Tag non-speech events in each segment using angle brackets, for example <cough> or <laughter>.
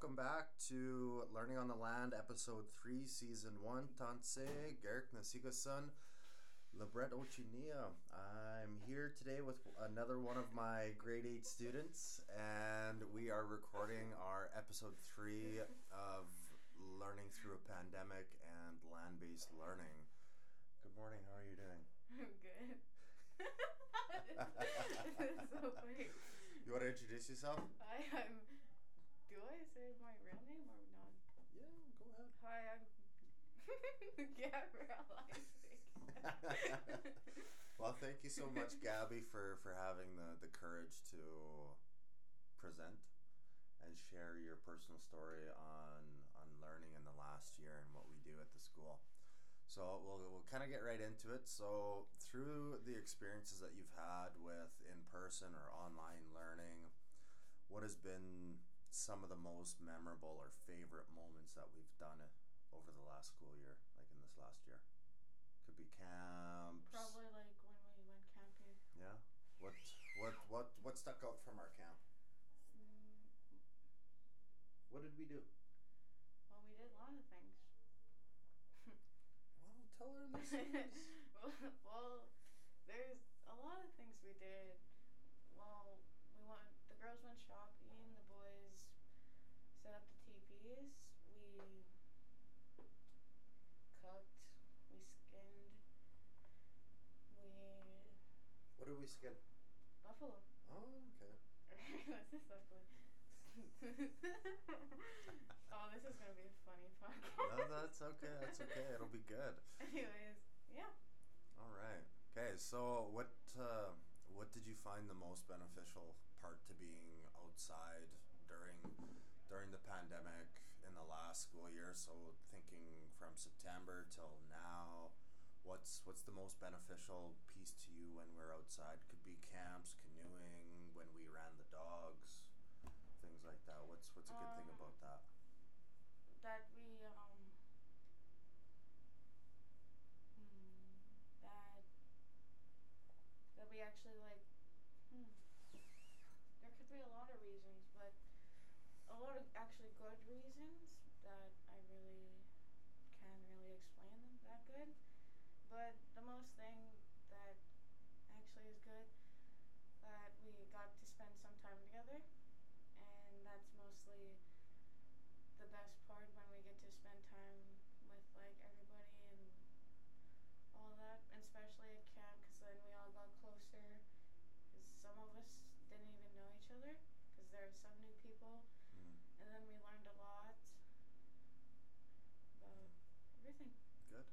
welcome back to Learning on the Land, episode 3, season 1. Tanse, Garrick Nasigasan, Lebret Ochinia. I'm here today with another one of my grade 8 students, and we are recording our episode 3 of Learning Through a Pandemic and Land Based Learning. Good morning, how are you doing? I'm good. <laughs> <laughs> this so. You want to introduce yourself? Hi, I'm. Do I say my real name or not? Yeah, go ahead. Hi, I'm <laughs> Gabrielle Isaac. <laughs> well, thank you so much, Gabby, for, for having the, the courage to present and share your personal story on on learning in the last year and what we do at the school. So we'll, we'll kind of get right into it. So through the experiences that you've had with in person or online learning, what has been some of the most memorable or favorite moments that we've done over the last school year, like in this last year? Could be camps. Probably like when we went camping. Yeah. What what what what stuck out from our camp? Mm, What did we do? well, we did a lot of things. <laughs> Well, tell our listeners. well, well, there's a lot of things we did. Well, we went. The girls went shopping. The boys set up the teepees. We cooked. We skinned. We what did we skin? buffalo. Oh, okay. What's <laughs> this buffalo? <laughs> oh, this is gonna be a funny podcast. No, that's okay. That's okay. It'll be good. <laughs> Anyways, yeah. All right. Okay. So, what uh, what did you find the most beneficial part to being outside during during the pandemic in the last school year? So, thinking from September till now, what's what's the most beneficial piece to you when we're outside? Could be camps, canoeing, when we ran the dogs, things like that. What's what's a good thing Um, about that? that we um hmm, that that we actually like hmm, there could be a lot of reasons but a lot of actually good reasons that I really can't really explain them that good but the most thing that actually is good that we got to spend some time together and that's mostly the best part when we get to spend time with like everybody and all that, and especially at camp, because then we all got closer. Because some of us didn't even know each other, because there are some new people, Mm. and then we learned a lot about everything. Good.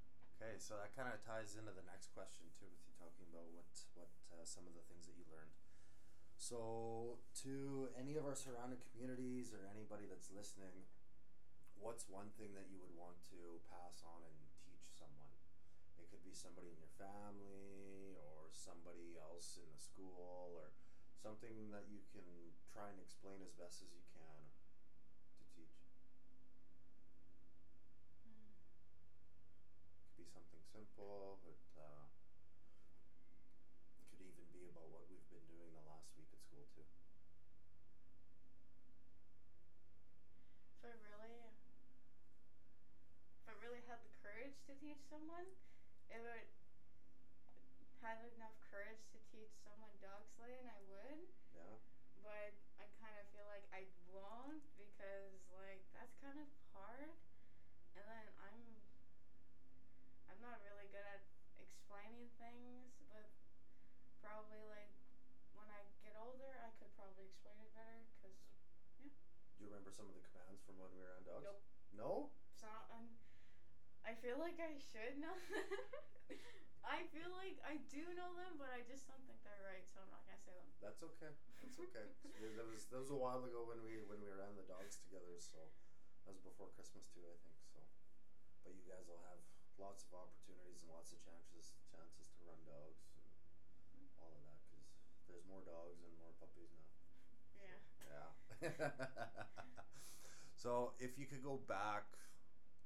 Okay, so that kind of ties into the next question too, with you talking about what what uh, some of the things that you learned. So, to any of our surrounding communities or anybody that's listening, what's one thing that you would want to pass on and teach someone? It could be somebody in your family or somebody else in the school or something that you can try and explain as best as you can to teach. could be something simple. It uh, could even be about what we've been doing the last week at school too. If I really, if I really had the courage to teach someone, if I had enough courage to teach someone dog sleighing, I would. Yeah. But I kind of feel like I won't because like that's kind of hard, and then I'm I'm not really good at explaining things, but probably like when I get older, I could probably explain it better because yeah. Do you remember some of the commands from when we were on dogs? Nope. No. it's not. I'm, I feel like I should know. <laughs> them. I feel like I do know them, but I just don't think they're right, so I'm not gonna say them. That's okay. That's okay. that was that was a while ago when we when we ran the dogs together. So that was before Christmas too, I think. So, but you guys will have lots of opportunities and lots of chances chances to run dogs and all of that because there's more dogs and more puppies now. Yeah. Yeah. <laughs> so if you could go back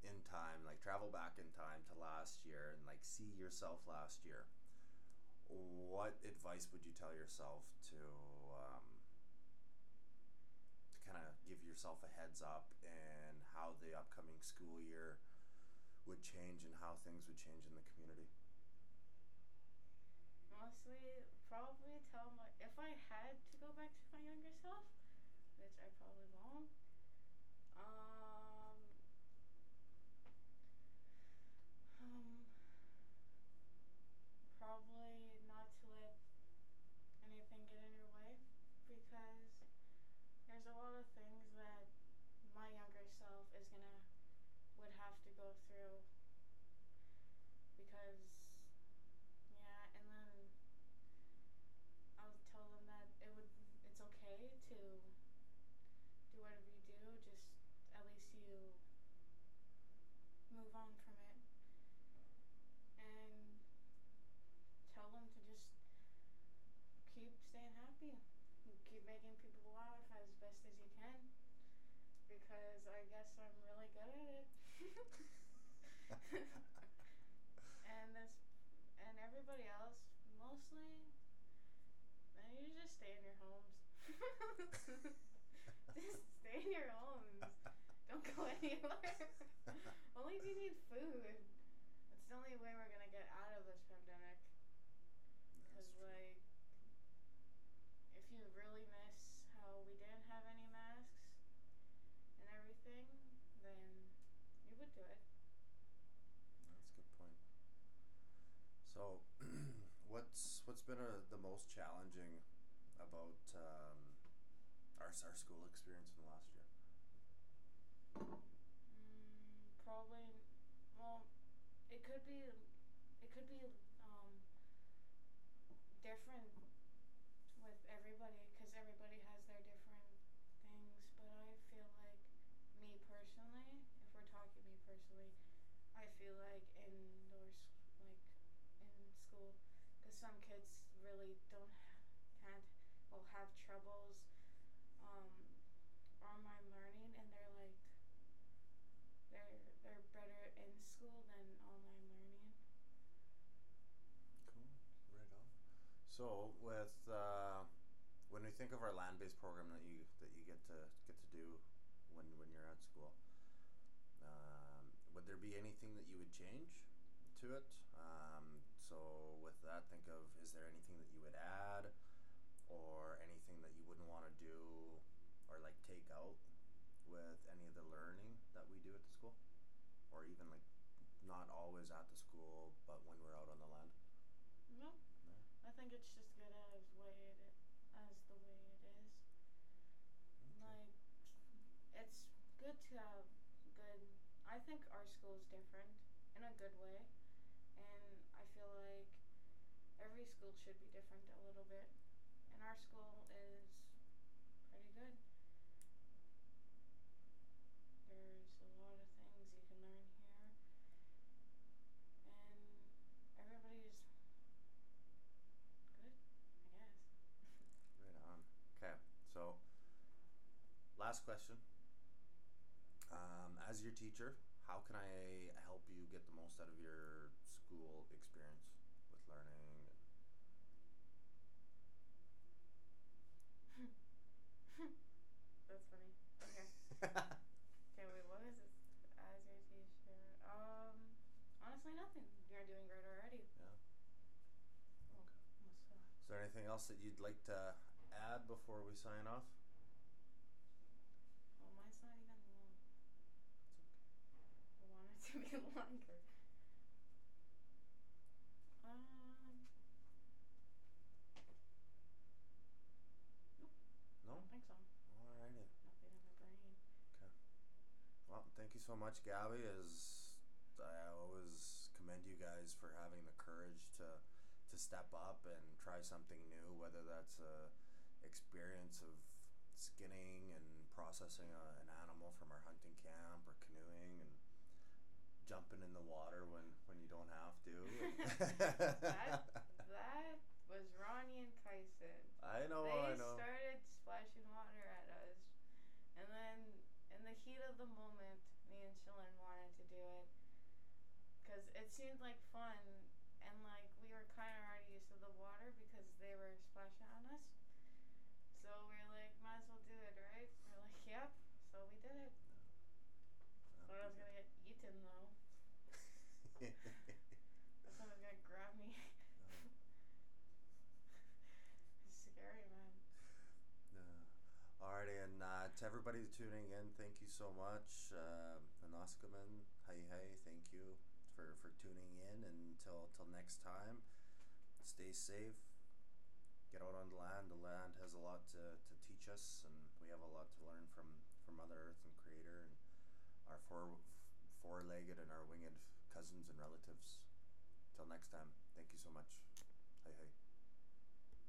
in time, like travel back in time to last year and like see yourself last year, what advice would you tell yourself to um, to kind of give yourself a heads up in how the upcoming school year would change and how things would change in the community? Honestly, probably tell my if I had to go back to my younger self, which I probably won't. Um, probably not to let anything get in your way because there's a lot of things that my younger self is gonna would have to go through because yeah, and then I'll tell them that it would it's okay to do whatever you do, just at least you move on from it. And tell them to just keep staying happy. Keep making people laugh as best as you can. Because I guess I'm really good at it. <laughs> and this and everybody else mostly man, you just stay in your homes. <laughs> just stay in your homes. Don't go <laughs> anywhere. only if you need food. It's the only way we're gonna get out of this pandemic. Cause like, if you really miss how we didn't have any masks and everything, then would do it. That's a good point. So, <clears throat> what's what's been a, the most challenging about um, our our school experience in the last year? Mm, probably. Well, it could be. It could be um, different with everybody because everybody has their different things. But I feel like me personally, if we're talking me personally, I feel like indoors, like in school, because some kids really don't ha- can't well have troubles um, online learning, and they're like they're they're better in school than online learning. Cool. Right on. So, with uh, when we think of our land-based program that you that you get to get to do when when you're at school, um, would there be anything that you would change to it? Um, so, with that, think of is there anything that you would add, or anything that you wouldn't want to do, or like take out with any of the learning that we do at the school, or even like not always at the school, but when we're out on the land. No, No? I think it's just good as way it as the way it is. Like, it's good to have good. I think our school is different in a good way, and I feel like every school should be different a little bit, and our school is pretty good. There's a lot of things you can learn here, and everybody's good, I guess. Right on. Okay, so last question. Um, as your teacher, how can I help you get the most out of your school experience with learning? <laughs> That's funny. Okay. <laughs> Okay, wait, what is this? As your teacher. Um, honestly, nothing. You're doing great already. yeah. Fell. Is there anything else that you'd like to add before we sign off? Well, mine's not even long. I want it to be longer. Um. No. I don't think so. Alrighty. Nothing in my brain. Well, thank you so much, Gabby. As I always commend you guys for having the courage to to step up and try something new, whether that's a experience of skinning and processing a, an animal from our hunting camp or canoeing and jumping in the water when, when you don't have to. <laughs> <laughs> That that was Ronnie and Kyson. I know, they I know. started splashing water at us, and then in the heat of the moment, me and Chillin wanted to do it because it seemed like fun, and like we were kind of already used to the water because they were splashing on us. So we are like, might as well do it, right? We're like, yep. That someone's gonna grab me. <laughs> it's scary, man. Uh, alrighty, and uh, to everybody tuning in, thank you so much. Uh, Anoskaman, hey hey, thank you for, for tuning in. And until till next time, stay safe. Get out on the land. The land has a lot to, to teach us, and we have a lot to learn from, from Mother Earth and Creator and our four four-legged and our winged cousins and relatives. Till next time, thank you so much. Hey hey.